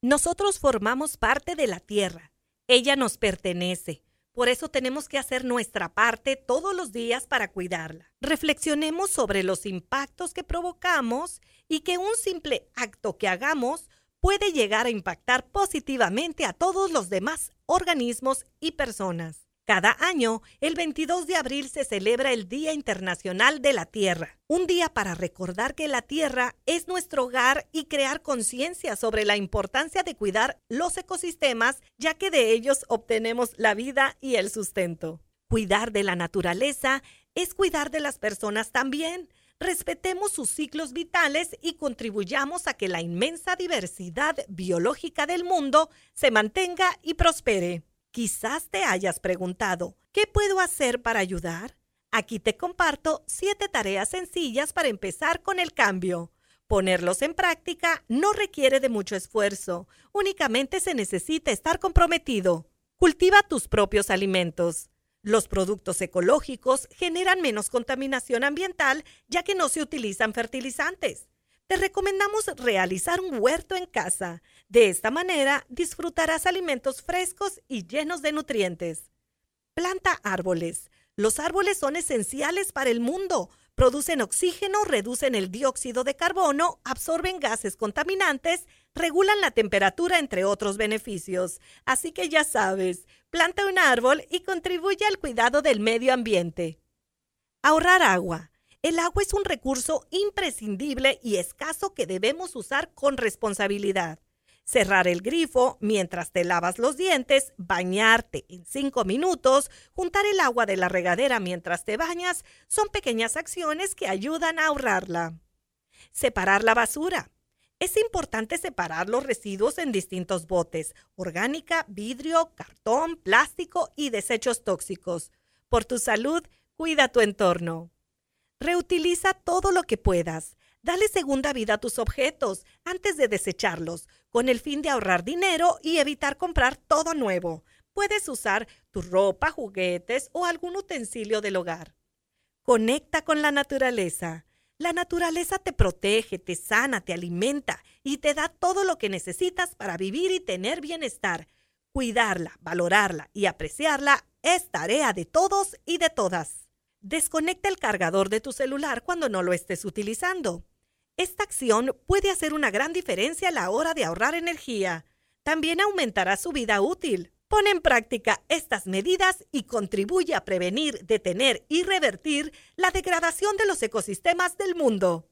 Nosotros formamos parte de la Tierra. Ella nos pertenece. Por eso tenemos que hacer nuestra parte todos los días para cuidarla. Reflexionemos sobre los impactos que provocamos y que un simple acto que hagamos puede llegar a impactar positivamente a todos los demás organismos y personas. Cada año, el 22 de abril se celebra el Día Internacional de la Tierra, un día para recordar que la Tierra es nuestro hogar y crear conciencia sobre la importancia de cuidar los ecosistemas, ya que de ellos obtenemos la vida y el sustento. Cuidar de la naturaleza es cuidar de las personas también. Respetemos sus ciclos vitales y contribuyamos a que la inmensa diversidad biológica del mundo se mantenga y prospere. Quizás te hayas preguntado, ¿qué puedo hacer para ayudar? Aquí te comparto siete tareas sencillas para empezar con el cambio. Ponerlos en práctica no requiere de mucho esfuerzo, únicamente se necesita estar comprometido. Cultiva tus propios alimentos. Los productos ecológicos generan menos contaminación ambiental ya que no se utilizan fertilizantes te recomendamos realizar un huerto en casa. De esta manera disfrutarás alimentos frescos y llenos de nutrientes. Planta árboles. Los árboles son esenciales para el mundo. Producen oxígeno, reducen el dióxido de carbono, absorben gases contaminantes, regulan la temperatura, entre otros beneficios. Así que ya sabes, planta un árbol y contribuye al cuidado del medio ambiente. Ahorrar agua. El agua es un recurso imprescindible y escaso que debemos usar con responsabilidad. Cerrar el grifo mientras te lavas los dientes, bañarte en cinco minutos, juntar el agua de la regadera mientras te bañas, son pequeñas acciones que ayudan a ahorrarla. Separar la basura. Es importante separar los residuos en distintos botes, orgánica, vidrio, cartón, plástico y desechos tóxicos. Por tu salud, cuida tu entorno. Reutiliza todo lo que puedas. Dale segunda vida a tus objetos antes de desecharlos, con el fin de ahorrar dinero y evitar comprar todo nuevo. Puedes usar tu ropa, juguetes o algún utensilio del hogar. Conecta con la naturaleza. La naturaleza te protege, te sana, te alimenta y te da todo lo que necesitas para vivir y tener bienestar. Cuidarla, valorarla y apreciarla es tarea de todos y de todas. Desconecta el cargador de tu celular cuando no lo estés utilizando. Esta acción puede hacer una gran diferencia a la hora de ahorrar energía. También aumentará su vida útil. Pon en práctica estas medidas y contribuye a prevenir, detener y revertir la degradación de los ecosistemas del mundo.